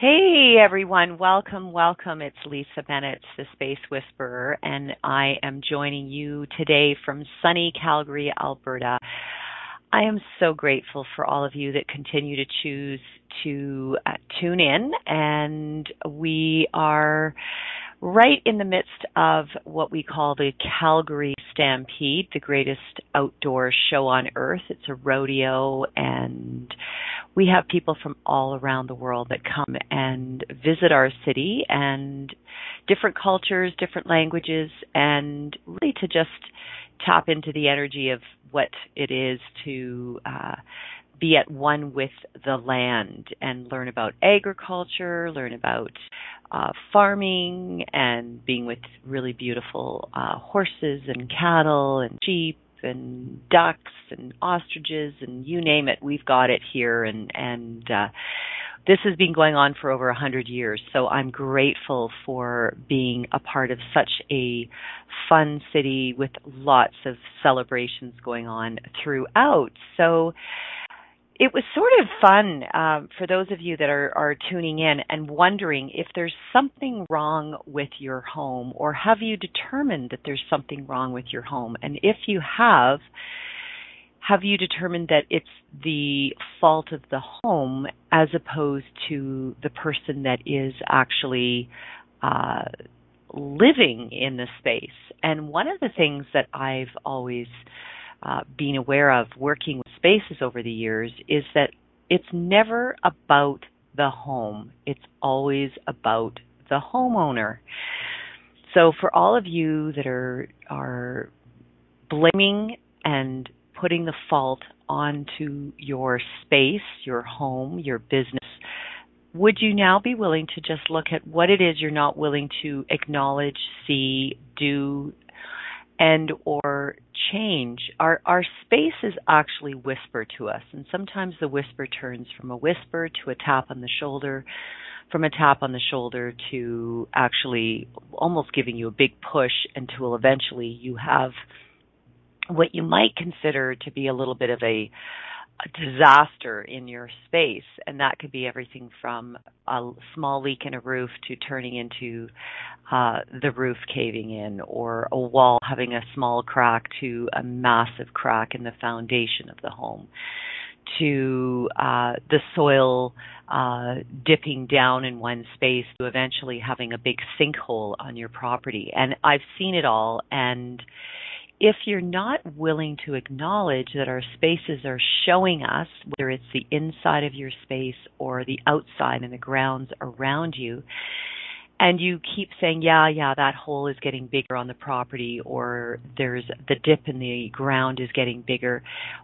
Hey everyone, welcome, welcome. It's Lisa Bennett, the Space Whisperer, and I am joining you today from sunny Calgary, Alberta. I am so grateful for all of you that continue to choose to uh, tune in, and we are right in the midst of what we call the Calgary Stampede, the greatest outdoor show on earth. It's a rodeo and we have people from all around the world that come and visit our city and different cultures, different languages, and really to just tap into the energy of what it is to uh, be at one with the land and learn about agriculture, learn about uh, farming, and being with really beautiful uh, horses and cattle and sheep and ducks and ostriches and you name it, we've got it here. And and uh, this has been going on for over a hundred years. So I'm grateful for being a part of such a fun city with lots of celebrations going on throughout. So it was sort of fun um, for those of you that are, are tuning in and wondering if there's something wrong with your home, or have you determined that there's something wrong with your home? And if you have, have you determined that it's the fault of the home as opposed to the person that is actually uh, living in the space? And one of the things that I've always uh, being aware of working with spaces over the years is that it's never about the home. It's always about the homeowner. So for all of you that are are blaming and putting the fault onto your space, your home, your business, would you now be willing to just look at what it is you're not willing to acknowledge, see, do, and or change. Our our spaces actually whisper to us and sometimes the whisper turns from a whisper to a tap on the shoulder from a tap on the shoulder to actually almost giving you a big push until eventually you have what you might consider to be a little bit of a a disaster in your space and that could be everything from a small leak in a roof to turning into uh, the roof caving in or a wall having a small crack to a massive crack in the foundation of the home to uh, the soil uh, dipping down in one space to eventually having a big sinkhole on your property. And I've seen it all and if you're not willing to acknowledge that our spaces are showing us, whether it's the inside of your space or the outside and the grounds around you, and you keep saying, yeah, yeah, that hole is getting bigger on the property, or there's the dip in the ground is getting bigger,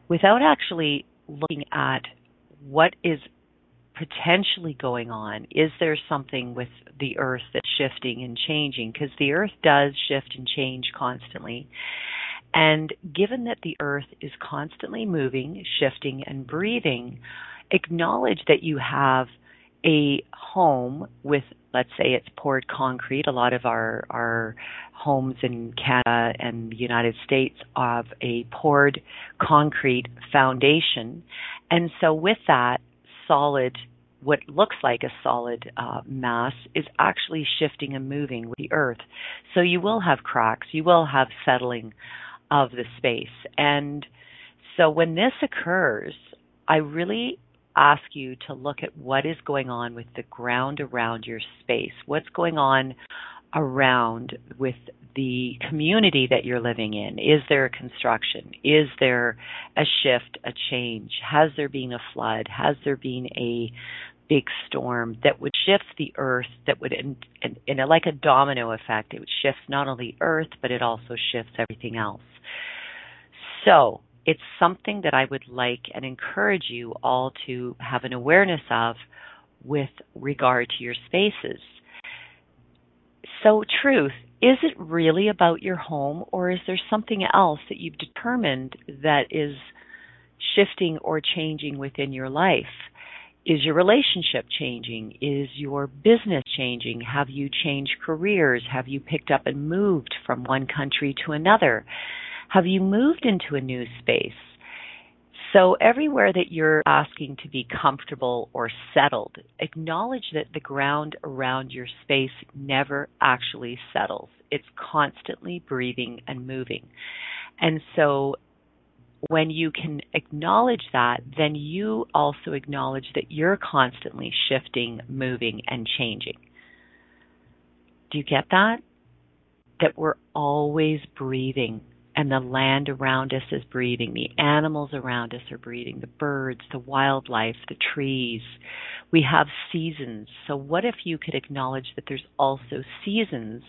without actually looking at what is potentially going on? Is there something with the earth that's shifting and changing? Because the earth does shift and change constantly. And given that the earth is constantly moving, shifting, and breathing, acknowledge that you have a home with, let's say it's poured concrete. A lot of our, our homes in Canada and the United States have a poured concrete foundation. And so with that solid what looks like a solid uh, mass is actually shifting and moving with the earth. So you will have cracks, you will have settling of the space. And so when this occurs, I really ask you to look at what is going on with the ground around your space. What's going on around with the community that you're living in? Is there a construction? Is there a shift, a change? Has there been a flood? Has there been a big storm that would shift the earth that would in, in, in a, like a domino effect it would shift not only earth but it also shifts everything else so it's something that i would like and encourage you all to have an awareness of with regard to your spaces. So, truth, is it really about your home or is there something else that you've determined that is shifting or changing within your life? Is your relationship changing? Is your business changing? Have you changed careers? Have you picked up and moved from one country to another? Have you moved into a new space? So, everywhere that you're asking to be comfortable or settled, acknowledge that the ground around your space never actually settles. It's constantly breathing and moving. And so, when you can acknowledge that, then you also acknowledge that you're constantly shifting, moving, and changing. Do you get that? That we're always breathing and the land around us is breathing. The animals around us are breathing. The birds, the wildlife, the trees. We have seasons. So, what if you could acknowledge that there's also seasons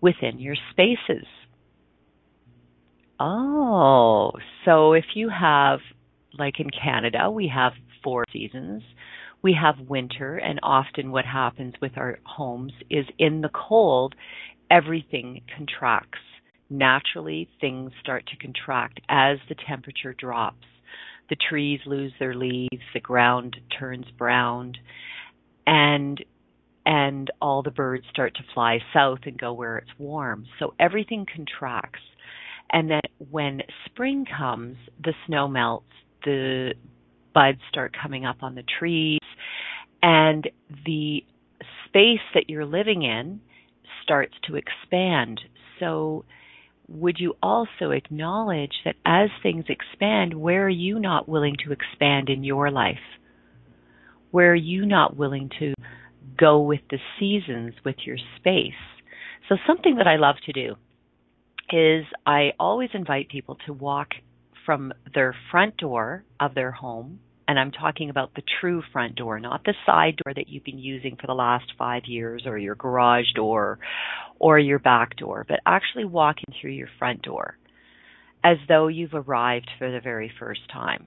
within your spaces? Oh, so if you have, like in Canada, we have four seasons. We have winter, and often what happens with our homes is in the cold, everything contracts. Naturally, things start to contract as the temperature drops. The trees lose their leaves, the ground turns brown, and and all the birds start to fly south and go where it's warm. So everything contracts. And then when spring comes, the snow melts, the buds start coming up on the trees, and the space that you're living in starts to expand. So, would you also acknowledge that as things expand, where are you not willing to expand in your life? Where are you not willing to go with the seasons with your space? So, something that I love to do is I always invite people to walk from their front door of their home, and I'm talking about the true front door, not the side door that you've been using for the last five years, or your garage door, or your back door, but actually walking through your front door as though you've arrived for the very first time.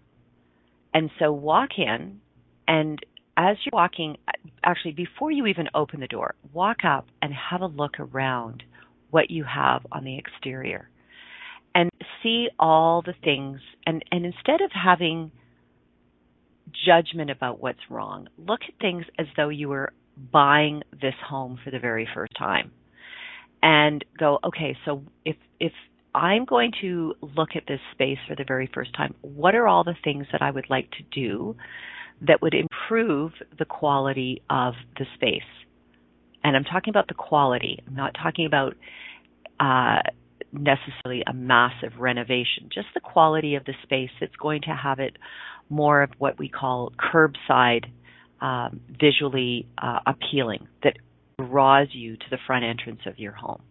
And so walk in, and as you're walking, actually, before you even open the door, walk up and have a look around what you have on the exterior and see all the things and and instead of having judgment about what's wrong look at things as though you were buying this home for the very first time and go okay so if if I'm going to look at this space for the very first time what are all the things that I would like to do that would improve the quality of the space and I'm talking about the quality. I'm not talking about uh, necessarily a massive renovation, just the quality of the space that's going to have it more of what we call curbside, um, visually uh, appealing, that draws you to the front entrance of your home.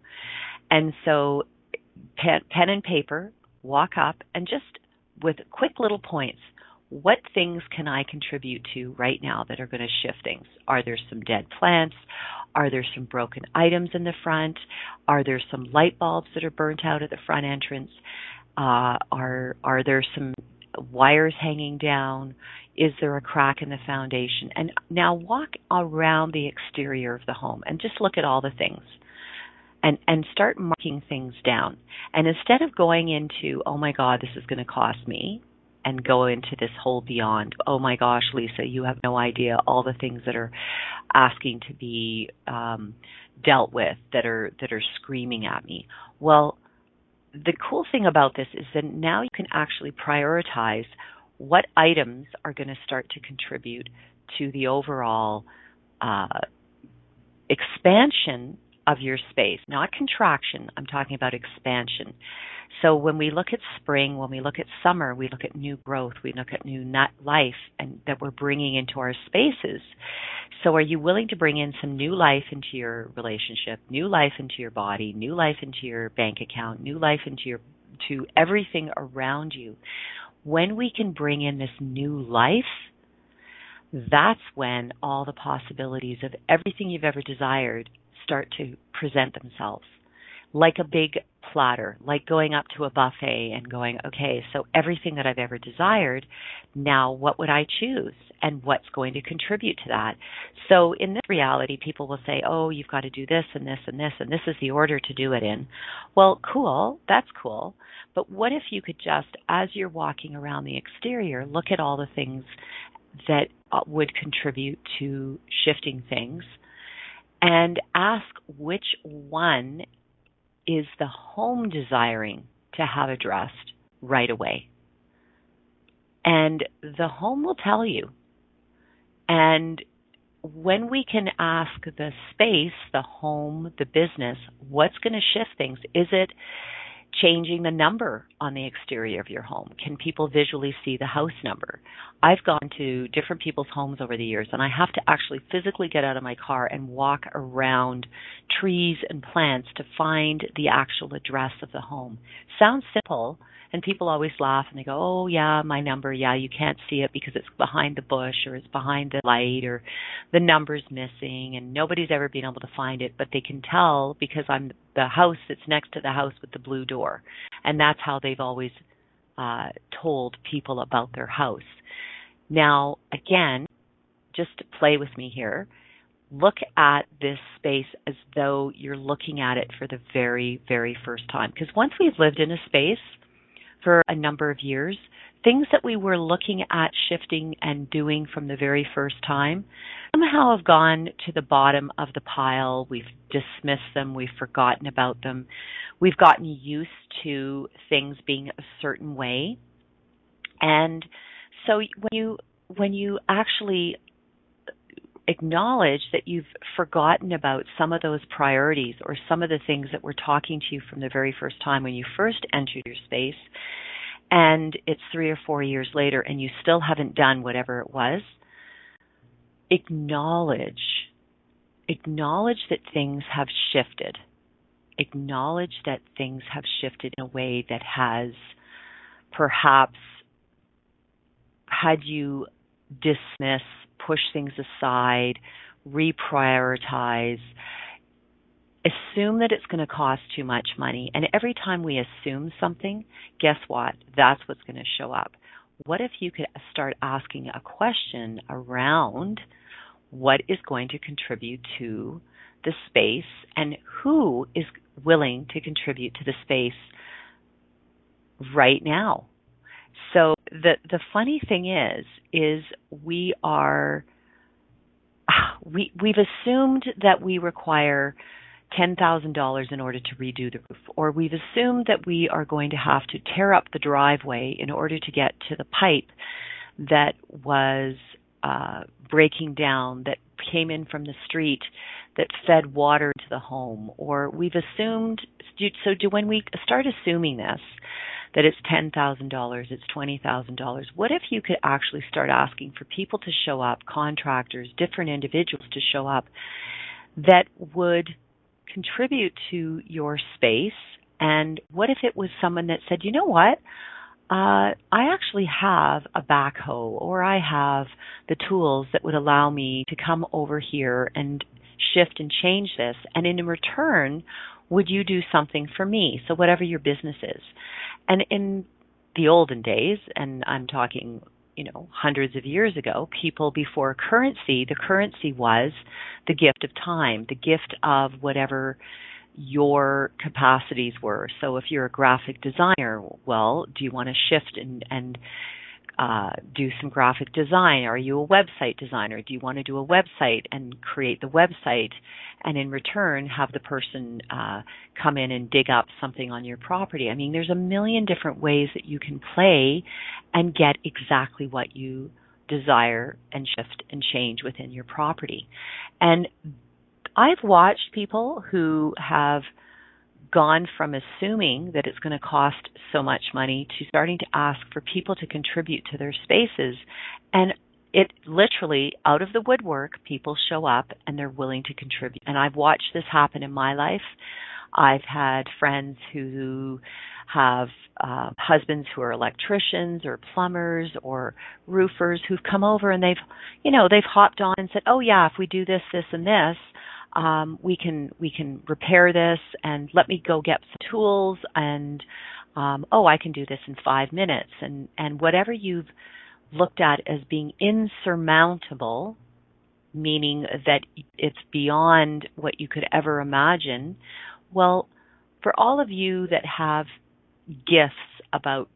And so, pen, pen and paper, walk up and just with quick little points what things can I contribute to right now that are going to shift things? Are there some dead plants? Are there some broken items in the front? Are there some light bulbs that are burnt out at the front entrance? Uh, are are there some wires hanging down? Is there a crack in the foundation? And now walk around the exterior of the home and just look at all the things and and start marking things down. And instead of going into, oh my God, this is going to cost me, and go into this whole beyond. Oh my gosh, Lisa, you have no idea all the things that are asking to be um, dealt with that are that are screaming at me. Well, the cool thing about this is that now you can actually prioritize what items are going to start to contribute to the overall uh, expansion of your space, not contraction. I'm talking about expansion. So when we look at spring, when we look at summer, we look at new growth, we look at new life and that we're bringing into our spaces. So are you willing to bring in some new life into your relationship, new life into your body, new life into your bank account, new life into your to everything around you? When we can bring in this new life, that's when all the possibilities of everything you've ever desired start to present themselves like a big platter, like going up to a buffet and going, okay, so everything that I've ever desired, now what would I choose? and what's going to contribute to that. So in this reality, people will say, oh, you've got to do this and this and this, and this is the order to do it in. Well, cool, that's cool. But what if you could just, as you're walking around the exterior, look at all the things that uh, would contribute to shifting things and ask which one is the home desiring to have addressed right away. And the home will tell you. And when we can ask the space, the home, the business, what's going to shift things? Is it changing the number on the exterior of your home? Can people visually see the house number? I've gone to different people's homes over the years and I have to actually physically get out of my car and walk around trees and plants to find the actual address of the home. Sounds simple, and people always laugh and they go, "Oh yeah, my number. Yeah, you can't see it because it's behind the bush or it's behind the light or the number's missing and nobody's ever been able to find it, but they can tell because I'm the house that's next to the house with the blue door." And that's how they've always uh told people about their house. Now, again, just play with me here, look at this space as though you're looking at it for the very, very first time. Because once we've lived in a space, for a number of years, things that we were looking at shifting and doing from the very first time somehow have gone to the bottom of the pile. We've dismissed them, we've forgotten about them. We've gotten used to things being a certain way. And so when you when you actually acknowledge that you've forgotten about some of those priorities or some of the things that were talking to you from the very first time when you first entered your space, and it's three or four years later and you still haven't done whatever it was, acknowledge. Acknowledge that things have shifted. Acknowledge that things have shifted in a way that has perhaps had you dismiss push things aside, reprioritize, assume that it's going to cost too much money. And every time we assume something, guess what? That's what's going to show up. What if you could start asking a question around what is going to contribute to the space and who is willing to contribute to the space right now? So the the funny thing is is we are ah, we we've assumed that we require $10,000 in order to redo the roof or we've assumed that we are going to have to tear up the driveway in order to get to the pipe that was uh, breaking down that came in from the street that fed water to the home or we've assumed so do when we start assuming this that it's $10,000, it's $20,000. What if you could actually start asking for people to show up, contractors, different individuals to show up that would contribute to your space? And what if it was someone that said, you know what? Uh, I actually have a backhoe or I have the tools that would allow me to come over here and shift and change this. And in return, would you do something for me? So whatever your business is. And in the olden days, and I'm talking, you know, hundreds of years ago, people before currency, the currency was the gift of time, the gift of whatever your capacities were. So if you're a graphic designer, well, do you want to shift and, and uh, do some graphic design? Are you a website designer? Do you want to do a website and create the website and in return have the person uh, come in and dig up something on your property? I mean, there's a million different ways that you can play and get exactly what you desire and shift and change within your property. And I've watched people who have – gone from assuming that it's going to cost so much money to starting to ask for people to contribute to their spaces and it literally out of the woodwork people show up and they're willing to contribute. And i've watched this happen in my life. I've had friends who have uh, husbands who are electricians or plumbers or roofers who've come over and they've you know they've hopped on and said oh yeah if we do this this and this um, we can we can repair this and let me go get some tools and um, oh I can do this in five minutes and and whatever you've looked at as being insurmountable, meaning that it's beyond what you could ever imagine. Well, for all of you that have gifts about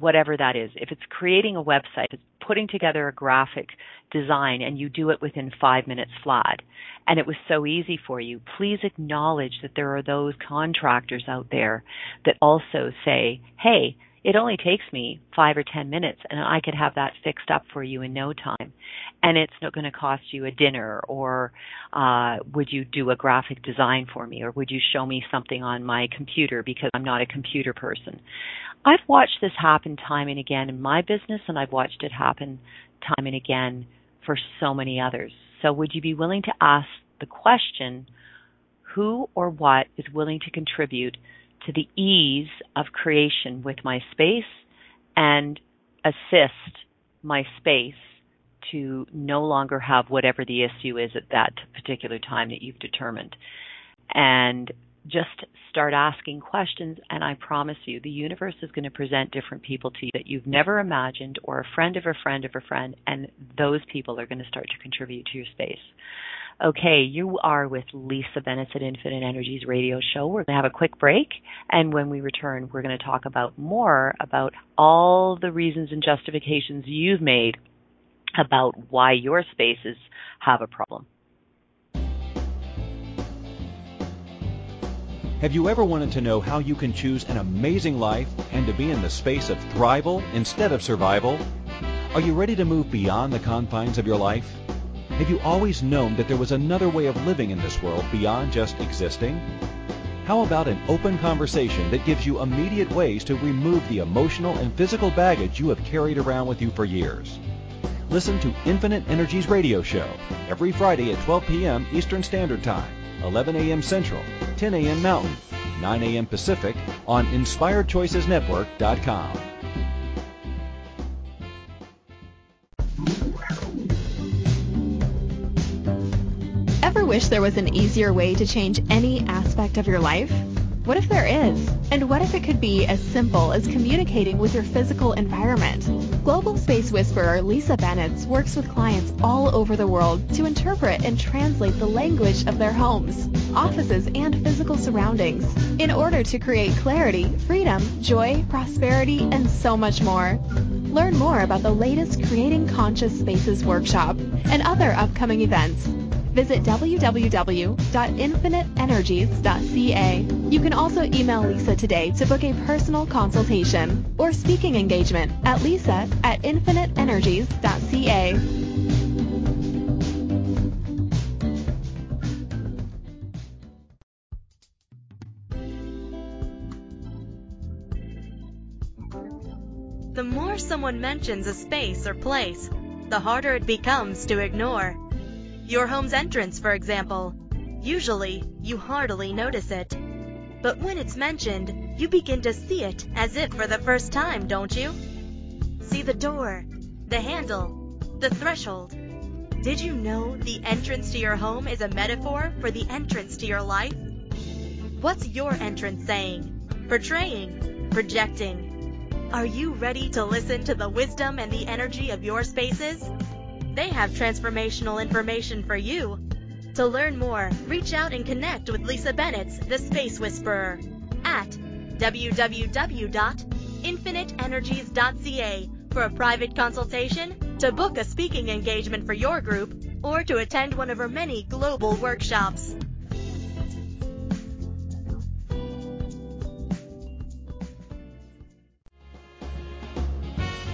whatever that is, if it's creating a website, it's putting together a graphic design and you do it within five minutes flat, and it was so easy for you, please acknowledge that there are those contractors out there that also say, hey, it only takes me five or ten minutes and I could have that fixed up for you in no time. And it's not going to cost you a dinner or uh, would you do a graphic design for me or would you show me something on my computer because I'm not a computer person. I've watched this happen time and again in my business and I've watched it happen time and again for so many others. So would you be willing to ask the question, who or what is willing to contribute to the ease of creation with my space and assist my space to no longer have whatever the issue is at that particular time that you've determined. And just start asking questions, and I promise you, the universe is going to present different people to you that you've never imagined, or a friend of a friend of a friend, and those people are going to start to contribute to your space. Okay, you are with Lisa Bennett at Infinite Energies radio show. We're going to have a quick break, and when we return, we're going to talk about more about all the reasons and justifications you've made about why your spaces have a problem. Have you ever wanted to know how you can choose an amazing life and to be in the space of thrival instead of survival? Are you ready to move beyond the confines of your life? Have you always known that there was another way of living in this world beyond just existing? How about an open conversation that gives you immediate ways to remove the emotional and physical baggage you have carried around with you for years? Listen to Infinite Energies radio show every Friday at 12 p.m. Eastern Standard Time, 11 a.m. Central, 10 a.m. Mountain, 9 a.m. Pacific on InspiredChoicesNetwork.com. Ever wish there was an easier way to change any aspect of your life? What if there is? And what if it could be as simple as communicating with your physical environment? Global Space Whisperer Lisa Bennett works with clients all over the world to interpret and translate the language of their homes, offices, and physical surroundings in order to create clarity, freedom, joy, prosperity, and so much more. Learn more about the latest Creating Conscious Spaces workshop and other upcoming events visit www.infiniteenergies.ca. You can also email Lisa today to book a personal consultation or speaking engagement at lisa at infiniteenergies.ca. The more someone mentions a space or place, the harder it becomes to ignore. Your home's entrance, for example. Usually, you hardly notice it. But when it's mentioned, you begin to see it as if for the first time, don't you? See the door, the handle, the threshold. Did you know the entrance to your home is a metaphor for the entrance to your life? What's your entrance saying, portraying, projecting? Are you ready to listen to the wisdom and the energy of your spaces? They have transformational information for you. To learn more, reach out and connect with Lisa Bennett's The Space Whisperer at www.infiniteenergies.ca for a private consultation, to book a speaking engagement for your group, or to attend one of her many global workshops.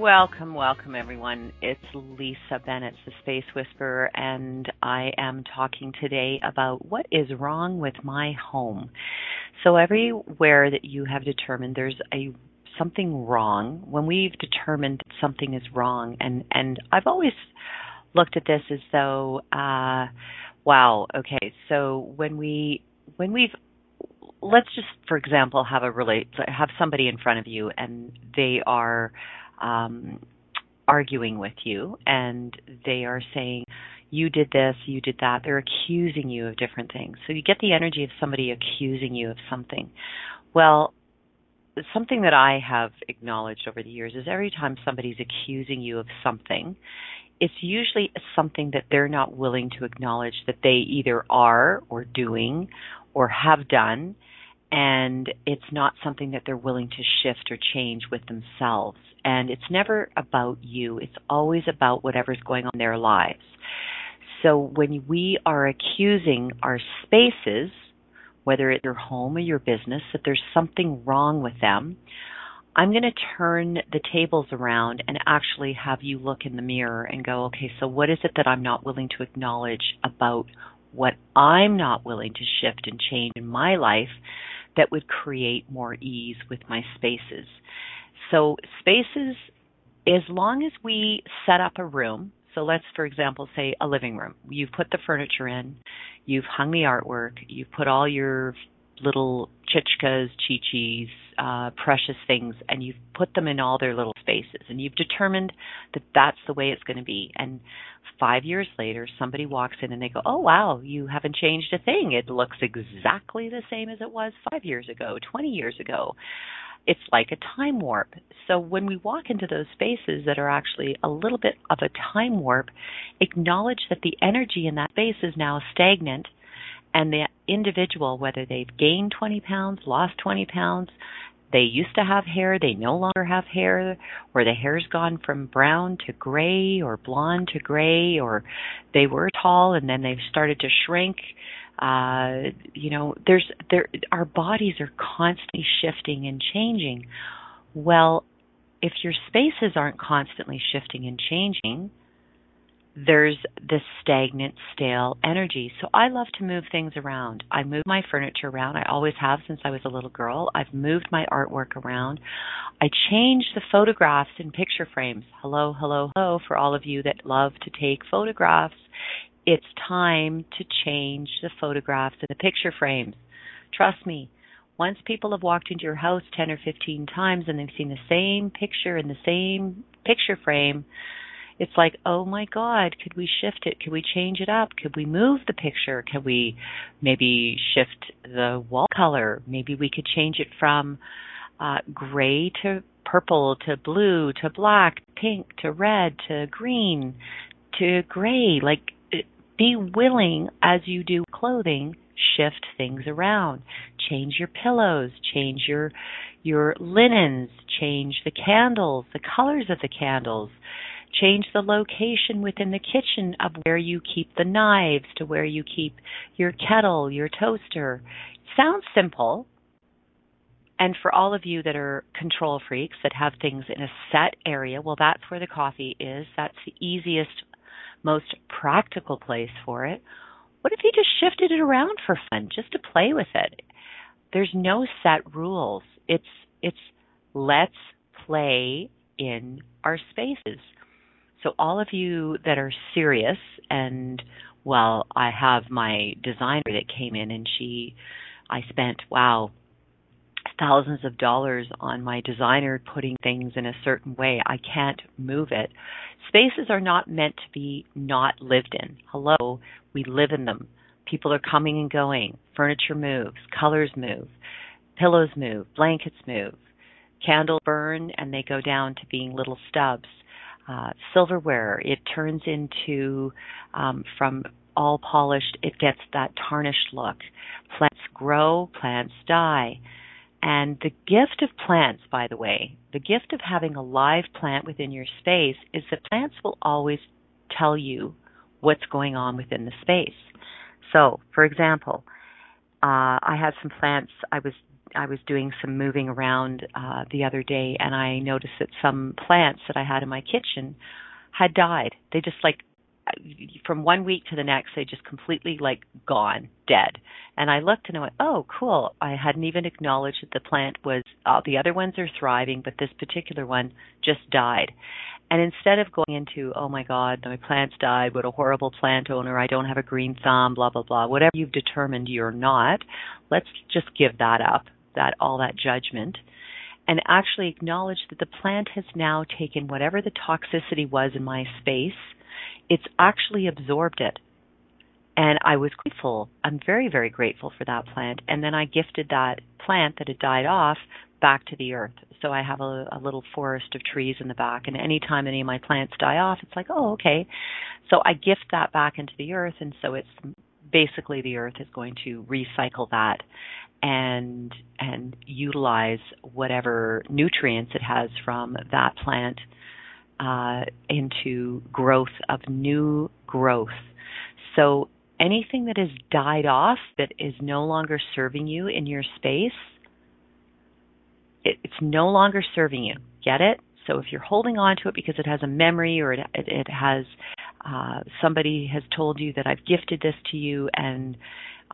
Welcome, welcome everyone. It's Lisa Bennett, the Space Whisperer, and I am talking today about what is wrong with my home. So everywhere that you have determined there's a something wrong, when we've determined something is wrong, and and I've always looked at this as though, uh, wow, okay, so when we when we've let's just for example have a relate have somebody in front of you and they are um arguing with you and they are saying you did this, you did that. They're accusing you of different things. So you get the energy of somebody accusing you of something. Well, something that I have acknowledged over the years is every time somebody's accusing you of something, it's usually something that they're not willing to acknowledge that they either are or doing or have done and it's not something that they're willing to shift or change with themselves. And it's never about you, it's always about whatever's going on in their lives. So when we are accusing our spaces, whether it's your home or your business, that there's something wrong with them, I'm going to turn the tables around and actually have you look in the mirror and go, okay, so what is it that I'm not willing to acknowledge about what I'm not willing to shift and change in my life that would create more ease with my spaces. So, spaces, as long as we set up a room, so let's, for example, say a living room. You've put the furniture in, you've hung the artwork, you've put all your little chichkas, chichis, uh, precious things, and you've put them in all their little spaces, and you've determined that that's the way it's going to be. And five years later, somebody walks in and they go, "Oh wow, you haven't changed a thing. It looks exactly the same as it was five years ago, twenty years ago." It's like a time warp. So when we walk into those spaces that are actually a little bit of a time warp, acknowledge that the energy in that space is now stagnant and the individual, whether they've gained 20 pounds, lost 20 pounds, they used to have hair, they no longer have hair, or the hair's gone from brown to gray or blonde to gray, or they were tall and then they've started to shrink. Uh, you know, there's there our bodies are constantly shifting and changing. Well, if your spaces aren't constantly shifting and changing, there's this stagnant, stale energy. So I love to move things around. I move my furniture around. I always have since I was a little girl. I've moved my artwork around. I change the photographs in picture frames. Hello, hello, hello for all of you that love to take photographs. It's time to change the photographs in the picture frames. Trust me, once people have walked into your house 10 or 15 times and they've seen the same picture in the same picture frame, it's like, oh my God, could we shift it? Could we change it up? Could we move the picture? Could we maybe shift the wall color? Maybe we could change it from uh, gray to purple to blue to black, pink to red to green to gray. Like, be willing as you do clothing shift things around change your pillows change your your linens change the candles the colors of the candles Change the location within the kitchen of where you keep the knives to where you keep your kettle, your toaster. Sounds simple. And for all of you that are control freaks that have things in a set area, well, that's where the coffee is. That's the easiest, most practical place for it. What if you just shifted it around for fun, just to play with it? There's no set rules. It's it's let's play in our spaces. So, all of you that are serious, and well, I have my designer that came in and she, I spent, wow, thousands of dollars on my designer putting things in a certain way. I can't move it. Spaces are not meant to be not lived in. Hello, we live in them. People are coming and going. Furniture moves, colors move, pillows move, blankets move. Candles burn and they go down to being little stubs uh, silverware. It turns into um, from all polished, it gets that tarnished look. Plants grow, plants die. And the gift of plants, by the way, the gift of having a live plant within your space is that plants will always tell you what's going on within the space. So, for example, uh, I had some plants I was I was doing some moving around uh, the other day, and I noticed that some plants that I had in my kitchen had died. They just like from one week to the next, they just completely like gone, dead. And I looked and I went, "Oh, cool! I hadn't even acknowledged that the plant was. Uh, the other ones are thriving, but this particular one just died." And instead of going into, oh my God, my plants died, what a horrible plant owner, I don't have a green thumb, blah, blah, blah, whatever you've determined you're not, let's just give that up, that all that judgment, and actually acknowledge that the plant has now taken whatever the toxicity was in my space, it's actually absorbed it. And I was grateful. I'm very, very grateful for that plant. And then I gifted that plant that had died off back to the earth. So I have a, a little forest of trees in the back, and anytime any of my plants die off, it's like, oh, okay. So I gift that back into the earth, and so it's basically the earth is going to recycle that and and utilize whatever nutrients it has from that plant uh, into growth of new growth. So anything that has died off that is no longer serving you in your space it, it's no longer serving you. Get it? So if you're holding on to it because it has a memory or it, it, it has uh, somebody has told you that I've gifted this to you and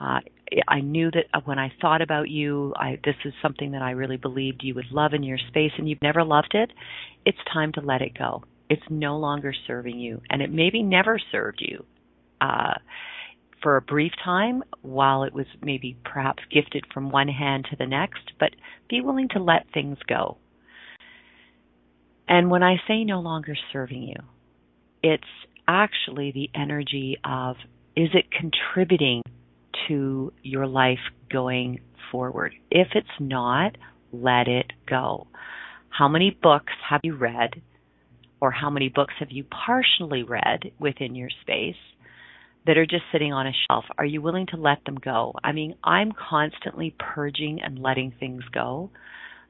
uh, I knew that when I thought about you, I, this is something that I really believed you would love in your space and you've never loved it, it's time to let it go. It's no longer serving you and it maybe never served you. Uh, for a brief time while it was maybe perhaps gifted from one hand to the next, but be willing to let things go. And when I say no longer serving you, it's actually the energy of is it contributing to your life going forward? If it's not, let it go. How many books have you read? Or how many books have you partially read within your space? that are just sitting on a shelf? Are you willing to let them go? I mean, I'm constantly purging and letting things go.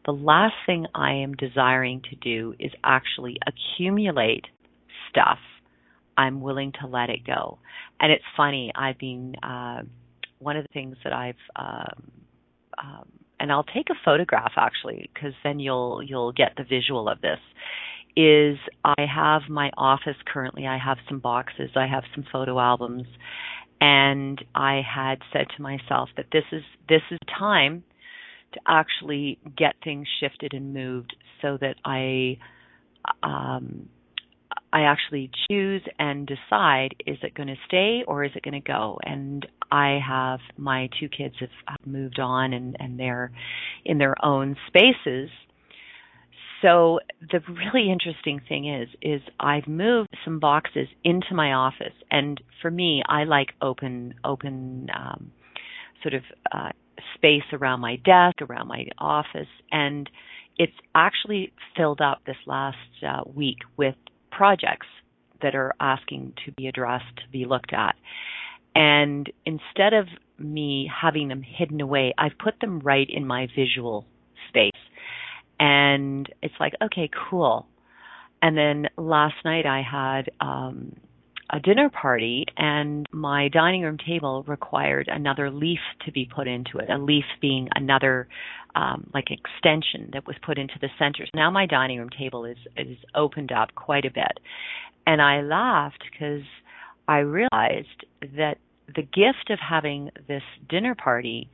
The last thing I am desiring to do is actually accumulate stuff. I'm willing to let it go. And it's funny, I've been, uh, one of the things that I've, um, um, and I'll take a photograph actually, because then you'll you'll get the visual of this is I have my office currently. I have some boxes, I have some photo albums, and I had said to myself that this is this is time to actually get things shifted and moved so that I um I actually choose and decide is it going to stay or is it going to go and I have my two kids have moved on and and they're in their own spaces. So the really interesting thing is is I've moved some boxes into my office. And for me I like open open um sort of uh space around my desk, around my office. And it's actually filled up this last uh, week with projects that are asking to be addressed, to be looked at. And instead of me having them hidden away, I've put them right in my visual space. And it's like okay cool. And then last night i had um a dinner party and my dining room table required another leaf to be put into it a leaf being another um like extension that was put into the center. So now my dining room table is is opened up quite a bit. And i laughed because i realized that the gift of having this dinner party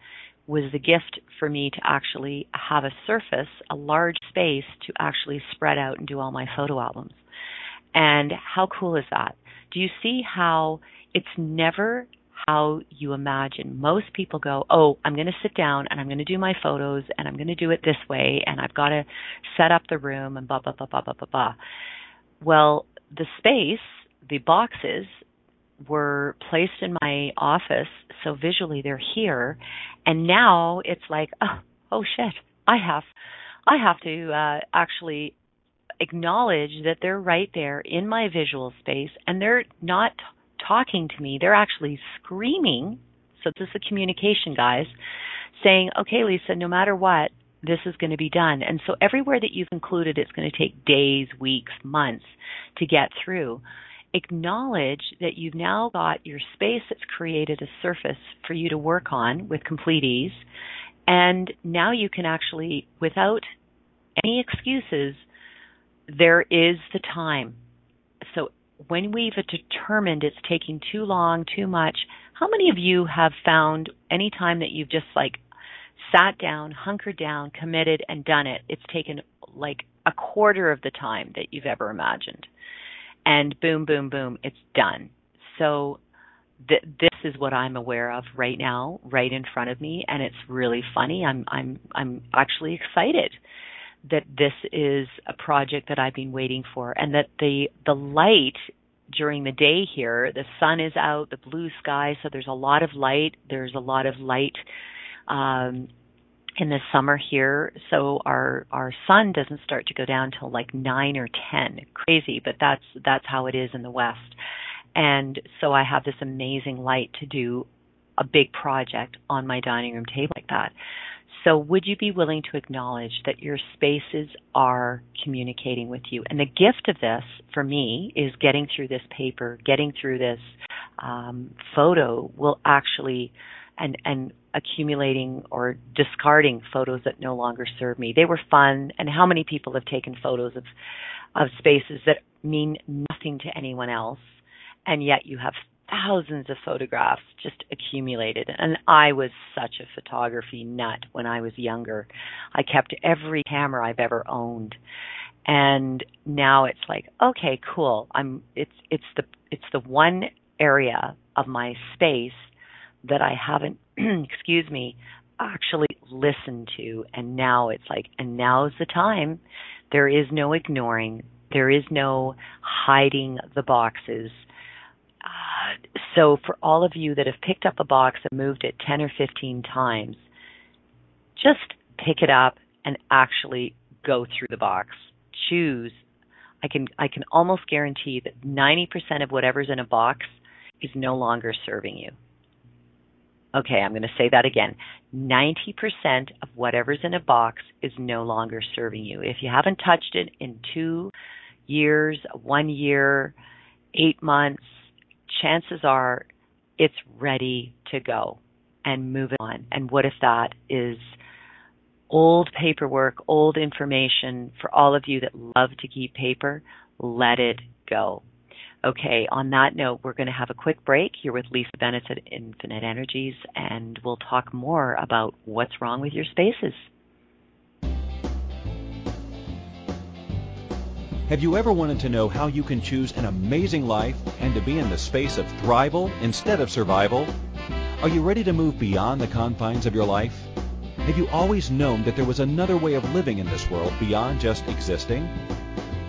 was the gift for me to actually have a surface, a large space to actually spread out and do all my photo albums. And how cool is that? Do you see how it's never how you imagine. Most people go, "Oh, I'm going to sit down and I'm going to do my photos and I'm going to do it this way and I've got to set up the room and blah blah blah blah blah blah blah." Well, the space, the boxes were placed in my office so visually they're here. And now it's like oh oh shit. I have i have to uh actually acknowledge that they're right there in my visual space and they're not talking to me. They're actually screaming. So this is communication guys saying okay lisa no matter what this is going to be done. And so everywhere that you've included it's going to take days weeks months to get through acknowledge that you've now got your space that's created a surface for you to work on with complete ease. And now you can actually, without any excuses, there is the time. So when we've determined it's taking too long, too much, how many of you have found any time that you've just like sat down, hunkered down, committed, and done it, it's taken like a quarter of the time that you've ever imagined. And boom, boom, boom, it's done. So th- this is what I'm aware of right now, right in front of me, and it's really funny. I'm I'm I'm actually excited that this is a project that I've been waiting for, and that the the light during the day here, the sun is out, the blue sky, so there's a lot of light. There's a lot of light um, in the summer here, so our our sun doesn't start to go down till like nine or ten. Crazy, but that's that's how it is in the west. And so I have this amazing light to do a big project on my dining room table like that. So would you be willing to acknowledge that your spaces are communicating with you? And the gift of this for me is getting through this paper, getting through this um, photo will actually and and accumulating or discarding photos that no longer serve me. They were fun, and how many people have taken photos of of spaces that mean nothing to anyone else, and yet you have thousands of photographs just accumulated. And I was such a photography nut when I was younger. I kept every camera I've ever owned. And now it's like, okay, cool. I'm it's it's the it's the one area of my space that I haven't, excuse me, actually listened to. And now it's like, and now's the time. There is no ignoring. There is no hiding the boxes. Uh, so for all of you that have picked up a box and moved it 10 or 15 times, just pick it up and actually go through the box. Choose. I can I can almost guarantee that 90% of whatever's in a box is no longer serving you. Okay, I'm going to say that again. 90% of whatever's in a box is no longer serving you. If you haven't touched it in two years, one year, eight months, chances are it's ready to go and move on. And what if that is old paperwork, old information for all of you that love to keep paper? Let it go. Okay, on that note, we're going to have a quick break here with Lisa Bennett at Infinite Energies, and we'll talk more about what's wrong with your spaces. Have you ever wanted to know how you can choose an amazing life and to be in the space of thrival instead of survival? Are you ready to move beyond the confines of your life? Have you always known that there was another way of living in this world beyond just existing?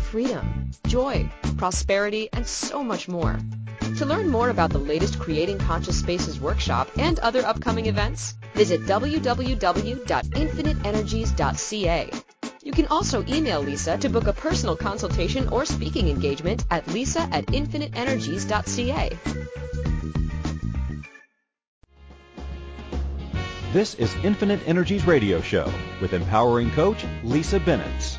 freedom, joy, prosperity, and so much more. To learn more about the latest Creating Conscious Spaces workshop and other upcoming events, visit www.infiniteenergies.ca. You can also email Lisa to book a personal consultation or speaking engagement at lisa at infiniteenergies.ca. This is Infinite Energies Radio Show with empowering coach Lisa Bennett.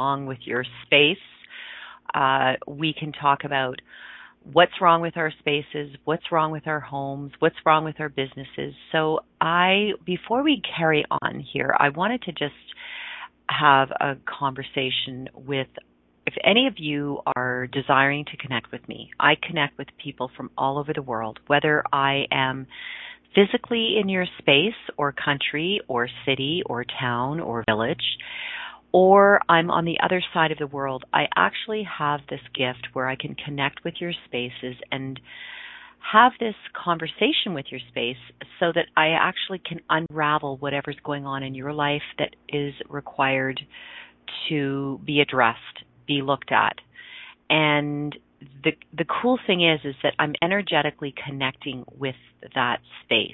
Wrong with your space. Uh, we can talk about what's wrong with our spaces, what's wrong with our homes, what's wrong with our businesses. So I, before we carry on here, I wanted to just have a conversation with if any of you are desiring to connect with me, I connect with people from all over the world, whether I am physically in your space or country or city or town or village, or I'm on the other side of the world, I actually have this gift where I can connect with your spaces and have this conversation with your space so that I actually can unravel whatever's going on in your life that is required to be addressed, be looked at. And the the cool thing is is that I'm energetically connecting with that space.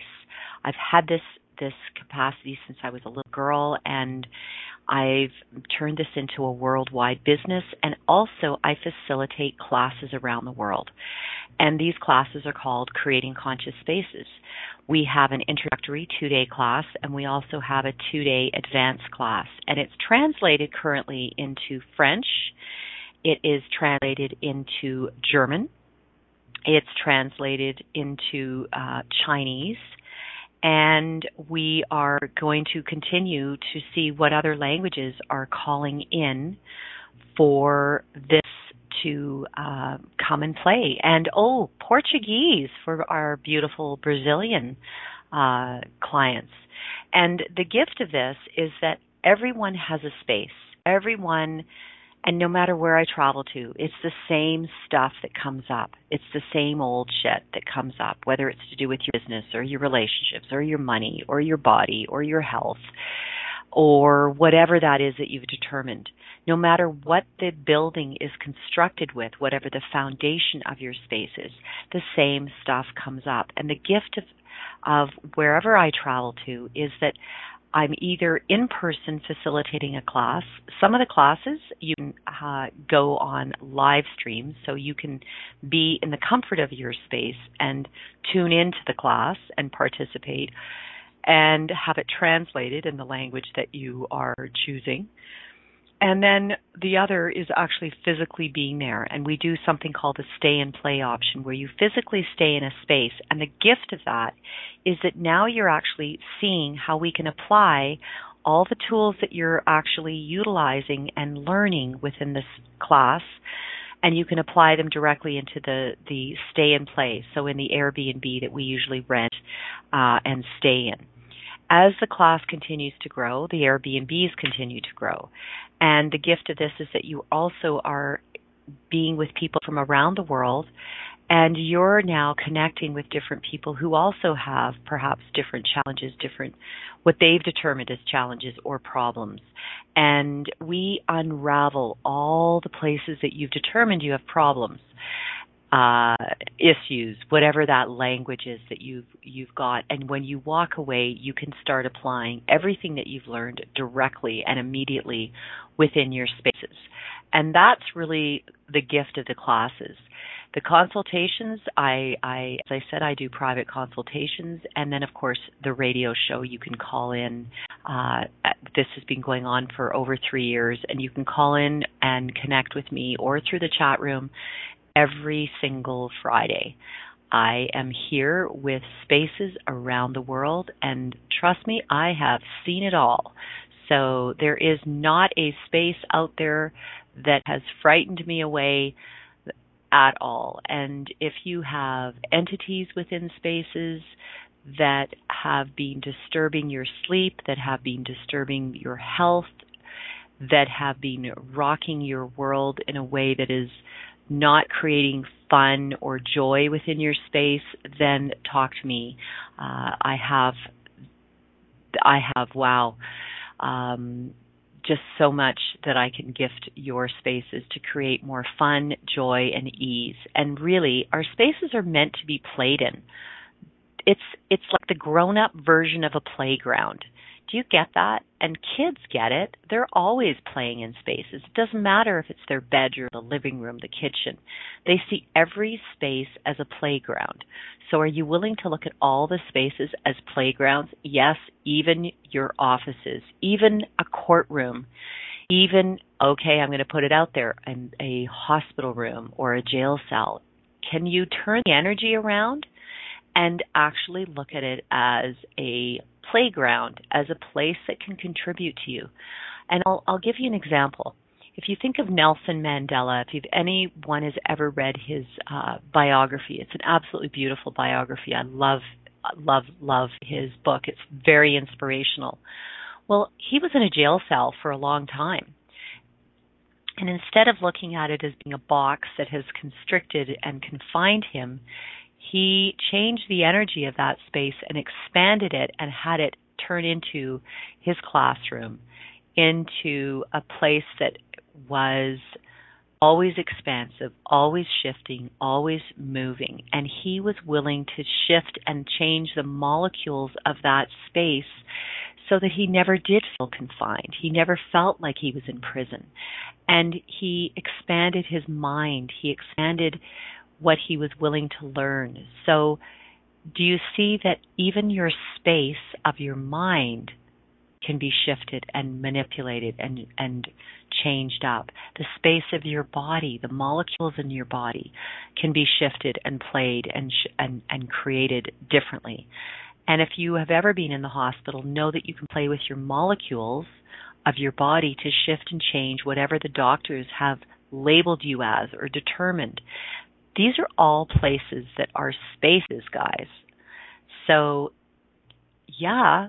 I've had this this capacity since I was a little girl and I've turned this into a worldwide business and also I facilitate classes around the world. And these classes are called Creating Conscious Spaces. We have an introductory two day class and we also have a two day advanced class. And it's translated currently into French, it is translated into German, it's translated into uh, Chinese, and we are going to continue to see what other languages are calling in for this to uh, come and play. And oh, Portuguese for our beautiful Brazilian uh, clients. And the gift of this is that everyone has a space. Everyone and no matter where I travel to, it's the same stuff that comes up. It's the same old shit that comes up, whether it's to do with your business or your relationships or your money or your body or your health or whatever that is that you've determined. No matter what the building is constructed with, whatever the foundation of your space is, the same stuff comes up. And the gift of, of wherever I travel to is that I'm either in person facilitating a class. Some of the classes you can uh, go on live streams, so you can be in the comfort of your space and tune into the class and participate and have it translated in the language that you are choosing. And then the other is actually physically being there. And we do something called the stay and play option where you physically stay in a space. And the gift of that is that now you're actually seeing how we can apply all the tools that you're actually utilizing and learning within this class and you can apply them directly into the the stay and play so in the airbnb that we usually rent uh, and stay in as the class continues to grow, the Airbnbs continue to grow. And the gift of this is that you also are being with people from around the world and you're now connecting with different people who also have perhaps different challenges, different what they've determined as challenges or problems. And we unravel all the places that you've determined you have problems uh, issues, whatever that language is that you've you've got, and when you walk away, you can start applying everything that you've learned directly and immediately within your spaces, and that's really the gift of the classes. The consultations, I, I, as I said, I do private consultations, and then of course the radio show. You can call in. Uh, this has been going on for over three years, and you can call in and connect with me or through the chat room every single Friday. I am here with spaces around the world, and trust me, I have seen it all. So there is not a space out there that has frightened me away at all. And if you have entities within spaces that have been disturbing your sleep, that have been disturbing your health, that have been rocking your world in a way that is not creating fun or joy within your space, then talk to me. Uh, I have, I have, wow, um, just so much that I can gift your spaces to create more fun, joy, and ease. And really, our spaces are meant to be played in. It's it's like the grown-up version of a playground. Do you get that? And kids get it. They're always playing in spaces. It doesn't matter if it's their bedroom, the living room, the kitchen. They see every space as a playground. So are you willing to look at all the spaces as playgrounds? Yes, even your offices, even a courtroom, even, okay, I'm going to put it out there, a hospital room or a jail cell. Can you turn the energy around and actually look at it as a playground as a place that can contribute to you. And I'll, I'll give you an example. If you think of Nelson Mandela, if anyone has ever read his uh, biography, it's an absolutely beautiful biography. I love love love his book. It's very inspirational. Well, he was in a jail cell for a long time. And instead of looking at it as being a box that has constricted and confined him, he changed the energy of that space and expanded it and had it turn into his classroom, into a place that was always expansive, always shifting, always moving. And he was willing to shift and change the molecules of that space so that he never did feel confined. He never felt like he was in prison. And he expanded his mind. He expanded what he was willing to learn. So, do you see that even your space of your mind can be shifted and manipulated and and changed up. The space of your body, the molecules in your body can be shifted and played and sh- and and created differently. And if you have ever been in the hospital, know that you can play with your molecules of your body to shift and change whatever the doctors have labeled you as or determined. These are all places that are spaces, guys. So, yeah,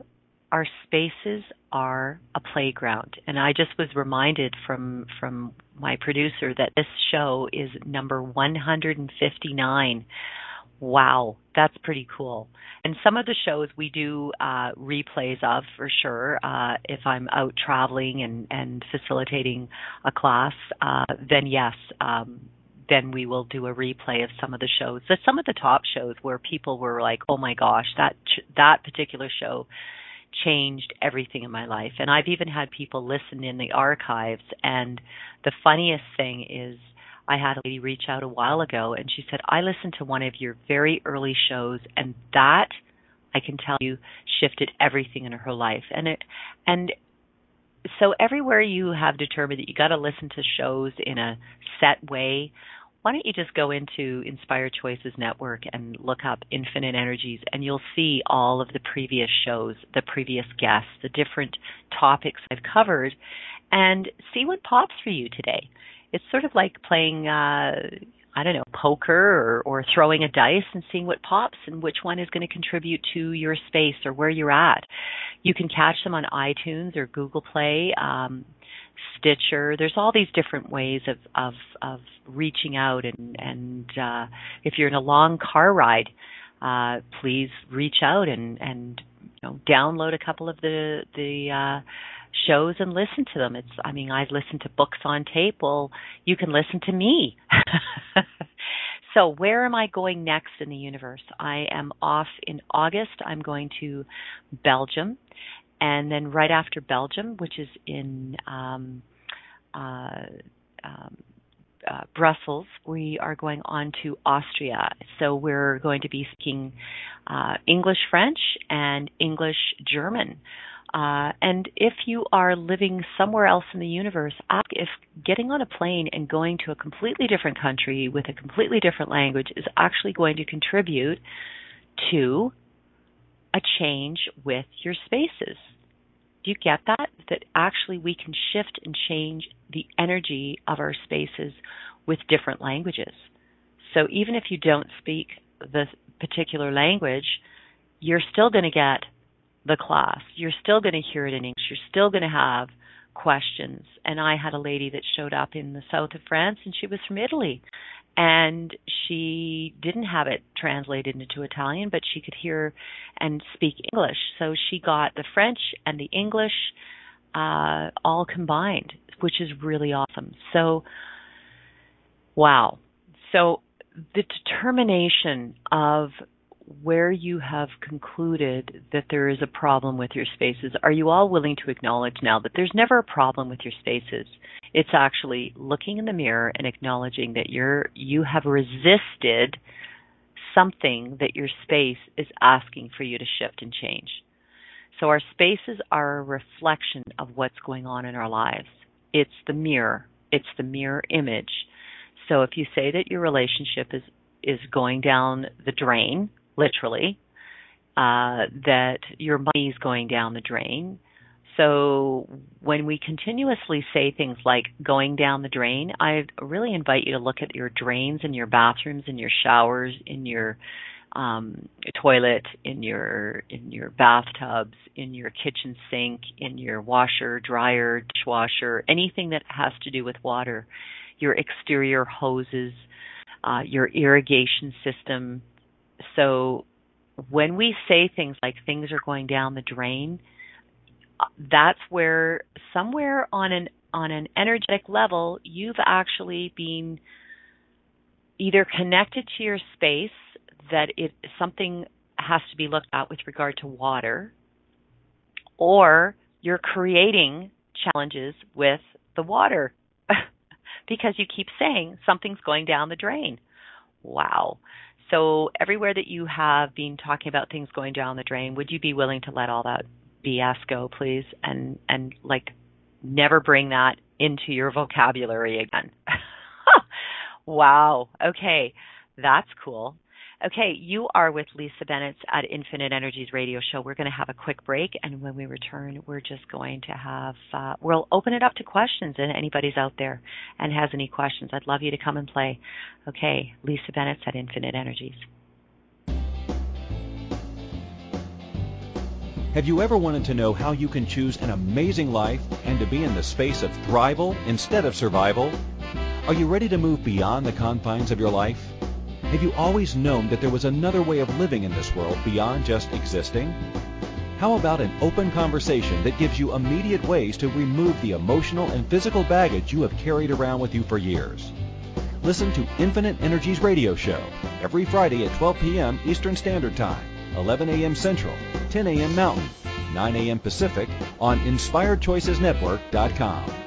our spaces are a playground. And I just was reminded from from my producer that this show is number 159 Wow, that's pretty cool. And some of the shows we do uh, replays of for sure. Uh, if I'm out traveling and, and facilitating a class, uh, then yes, um, then we will do a replay of some of the shows. But some of the top shows where people were like, "Oh my gosh, that that particular show changed everything in my life." And I've even had people listen in the archives. And the funniest thing is I had a lady reach out a while ago and she said, I listened to one of your very early shows and that I can tell you shifted everything in her life. And it and so everywhere you have determined that you got to listen to shows in a set way, why don't you just go into Inspired Choices Network and look up Infinite Energies and you'll see all of the previous shows, the previous guests, the different topics I've covered and see what pops for you today it's sort of like playing uh I don't know, poker or, or throwing a dice and seeing what pops and which one is going to contribute to your space or where you're at. You can catch them on iTunes or Google Play, um, Stitcher. There's all these different ways of of, of reaching out and and uh, if you're in a long car ride, uh, please reach out and and you know download a couple of the the uh, shows and listen to them. It's I mean, I've listened to books on tape. Well, you can listen to me. so, where am I going next in the universe? I am off in August. I'm going to Belgium. And then right after Belgium, which is in um, uh, um, uh, Brussels, we are going on to Austria. So we're going to be speaking uh, English, French, and English, German. Uh, and if you are living somewhere else in the universe, ask if getting on a plane and going to a completely different country with a completely different language is actually going to contribute to a change with your spaces. Do you get that? That actually we can shift and change the energy of our spaces with different languages. So even if you don't speak the particular language, you're still going to get the class. You're still going to hear it in English. You're still going to have questions. And I had a lady that showed up in the south of France and she was from Italy. And she didn't have it translated into Italian, but she could hear and speak English. So she got the French and the English uh, all combined, which is really awesome. So, wow. So the determination of where you have concluded that there is a problem with your spaces, are you all willing to acknowledge now that there's never a problem with your spaces? It's actually looking in the mirror and acknowledging that you're you have resisted something that your space is asking for you to shift and change. So our spaces are a reflection of what's going on in our lives. It's the mirror. It's the mirror image. So if you say that your relationship is is going down the drain, literally, uh, that your money is going down the drain. So when we continuously say things like going down the drain, I really invite you to look at your drains in your bathrooms, in your showers, in your um, toilet, in your in your bathtubs, in your kitchen sink, in your washer, dryer, dishwasher, anything that has to do with water, your exterior hoses, uh, your irrigation system. So when we say things like things are going down the drain, that's where somewhere on an on an energetic level you've actually been either connected to your space that it something has to be looked at with regard to water, or you're creating challenges with the water because you keep saying something's going down the drain. Wow. So everywhere that you have been talking about things going down the drain, would you be willing to let all that BS go, please, and and like never bring that into your vocabulary again? wow. Okay. That's cool. Okay, you are with Lisa Bennett at Infinite Energies Radio Show. We're going to have a quick break, and when we return, we're just going to have uh, we'll open it up to questions. And anybody's out there and has any questions, I'd love you to come and play. Okay, Lisa Bennett at Infinite Energies. Have you ever wanted to know how you can choose an amazing life and to be in the space of thrival instead of survival? Are you ready to move beyond the confines of your life? Have you always known that there was another way of living in this world beyond just existing? How about an open conversation that gives you immediate ways to remove the emotional and physical baggage you have carried around with you for years? Listen to Infinite Energies Radio Show every Friday at 12 p.m. Eastern Standard Time, 11 a.m. Central, 10 a.m. Mountain, 9 a.m. Pacific on InspiredChoicesNetwork.com.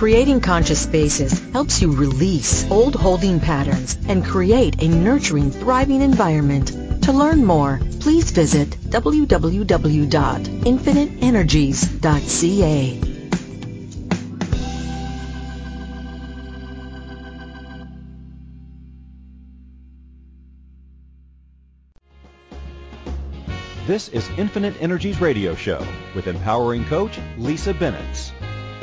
Creating Conscious Spaces helps you release old holding patterns and create a nurturing, thriving environment. To learn more, please visit www.infiniteenergies.ca. This is Infinite Energies Radio Show with empowering coach Lisa Bennett.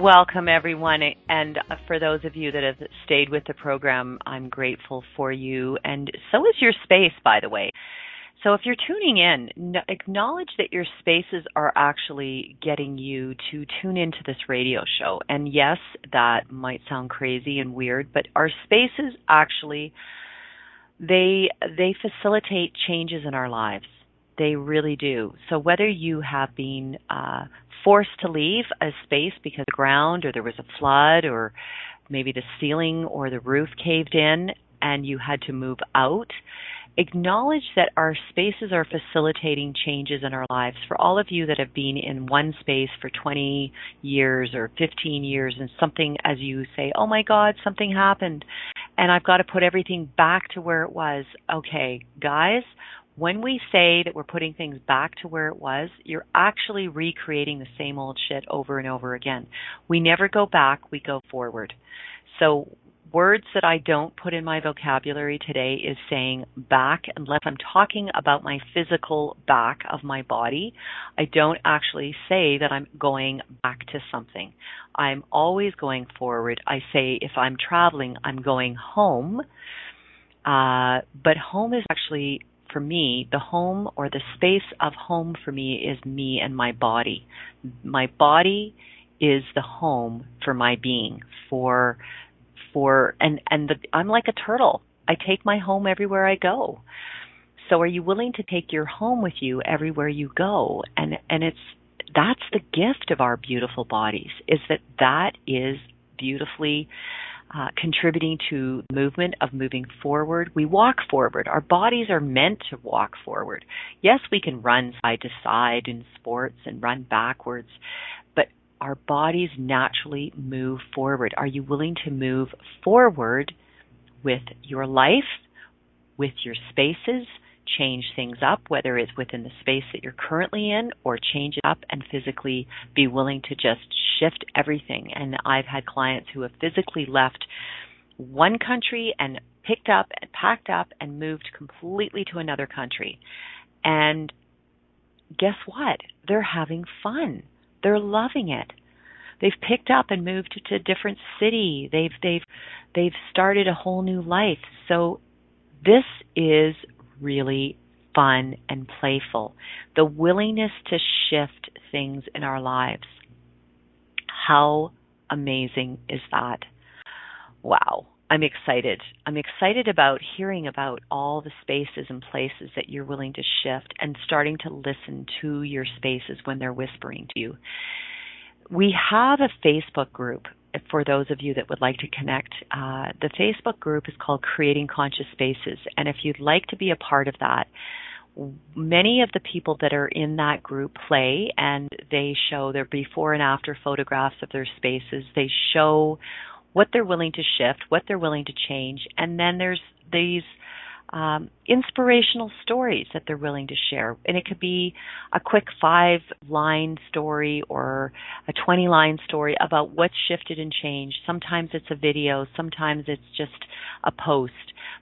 Welcome, everyone. And for those of you that have stayed with the program, I'm grateful for you. And so is your space, by the way. So if you're tuning in, acknowledge that your spaces are actually getting you to tune into this radio show. And yes, that might sound crazy and weird, but our spaces actually they they facilitate changes in our lives. They really do. So whether you have been uh, forced to leave a space because the ground or there was a flood or maybe the ceiling or the roof caved in and you had to move out, acknowledge that our spaces are facilitating changes in our lives. For all of you that have been in one space for 20 years or 15 years and something, as you say, oh my God, something happened and I've got to put everything back to where it was. Okay, guys, when we say that we're putting things back to where it was, you're actually recreating the same old shit over and over again. We never go back, we go forward. So words that I don't put in my vocabulary today is saying back unless I'm talking about my physical back of my body. I don't actually say that I'm going back to something. I'm always going forward. I say if I'm traveling, I'm going home. Uh, but home is actually for me, the home or the space of home for me is me and my body. My body is the home for my being, for for and and the, I'm like a turtle. I take my home everywhere I go. So are you willing to take your home with you everywhere you go? And and it's that's the gift of our beautiful bodies is that that is beautifully uh, contributing to movement of moving forward. We walk forward. Our bodies are meant to walk forward. Yes, we can run side to side in sports and run backwards, but our bodies naturally move forward. Are you willing to move forward with your life, with your spaces, change things up, whether it's within the space that you're currently in, or change it up and physically be willing to just shift everything. And I've had clients who have physically left one country and picked up and packed up and moved completely to another country. And guess what? They're having fun. They're loving it. They've picked up and moved to a different city. They've they've they've started a whole new life. So this is really fun and playful. The willingness to shift things in our lives. How amazing is that? Wow. I'm excited. I'm excited about hearing about all the spaces and places that you're willing to shift and starting to listen to your spaces when they're whispering to you. We have a Facebook group for those of you that would like to connect, uh, the Facebook group is called Creating Conscious Spaces. And if you'd like to be a part of that, many of the people that are in that group play and they show their before and after photographs of their spaces. They show what they're willing to shift, what they're willing to change, and then there's these um, inspirational stories that they're willing to share. And it could be a quick five line story or a 20 line story about what's shifted and changed. Sometimes it's a video, sometimes it's just a post.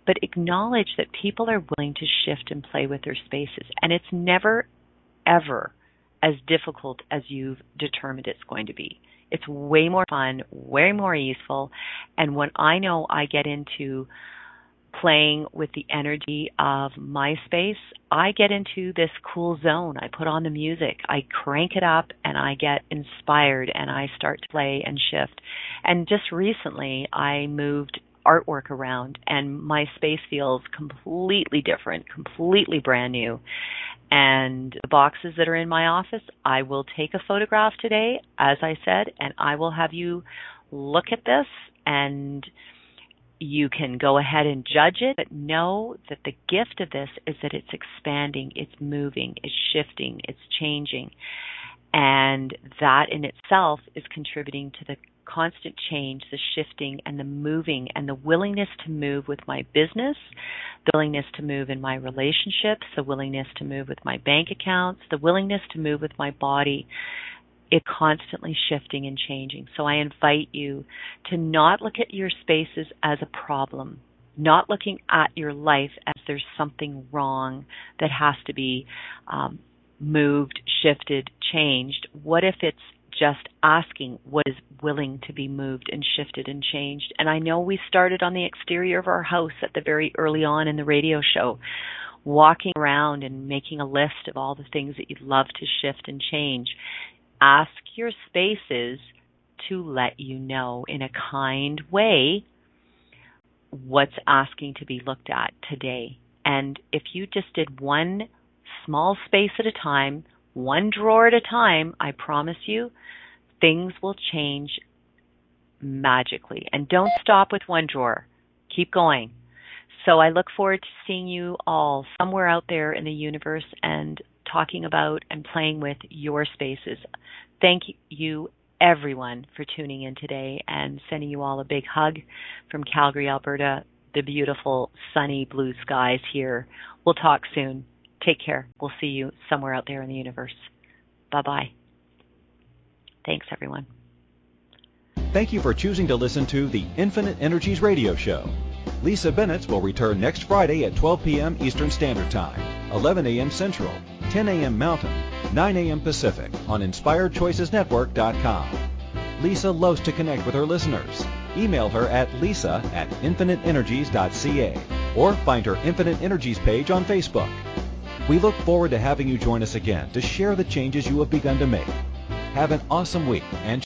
But acknowledge that people are willing to shift and play with their spaces. And it's never, ever as difficult as you've determined it's going to be. It's way more fun, way more useful. And when I know I get into playing with the energy of my space, I get into this cool zone. I put on the music, I crank it up, and I get inspired and I start to play and shift. And just recently, I moved artwork around, and my space feels completely different, completely brand new. And the boxes that are in my office, I will take a photograph today, as I said, and I will have you look at this and you can go ahead and judge it, but know that the gift of this is that it's expanding, it's moving, it's shifting, it's changing. And that in itself is contributing to the constant change, the shifting and the moving and the willingness to move with my business, the willingness to move in my relationships, the willingness to move with my bank accounts, the willingness to move with my body, it's constantly shifting and changing. So I invite you to not look at your spaces as a problem, not looking at your life as there's something wrong that has to be um, moved, shifted, changed. What if it's just asking what is willing to be moved and shifted and changed? And I know we started on the exterior of our house at the very early on in the radio show walking around and making a list of all the things that you'd love to shift and change ask your spaces to let you know in a kind way what's asking to be looked at today. And if you just did one small space at a time, one drawer at a time, I promise you, things will change magically. And don't stop with one drawer. Keep going. So I look forward to seeing you all somewhere out there in the universe and talking about and playing with your spaces. Thank you, everyone, for tuning in today and sending you all a big hug from Calgary, Alberta, the beautiful sunny blue skies here. We'll talk soon. Take care. We'll see you somewhere out there in the universe. Bye bye. Thanks, everyone. Thank you for choosing to listen to the Infinite Energies radio show. Lisa Bennett will return next Friday at 12 p.m. Eastern Standard Time, 11 a.m. Central, 10 a.m. Mountain, 9 a.m. Pacific on InspiredChoicesNetwork.com. Lisa loves to connect with her listeners. Email her at lisa at infiniteenergies.ca or find her Infinite Energies page on Facebook. We look forward to having you join us again to share the changes you have begun to make. Have an awesome week and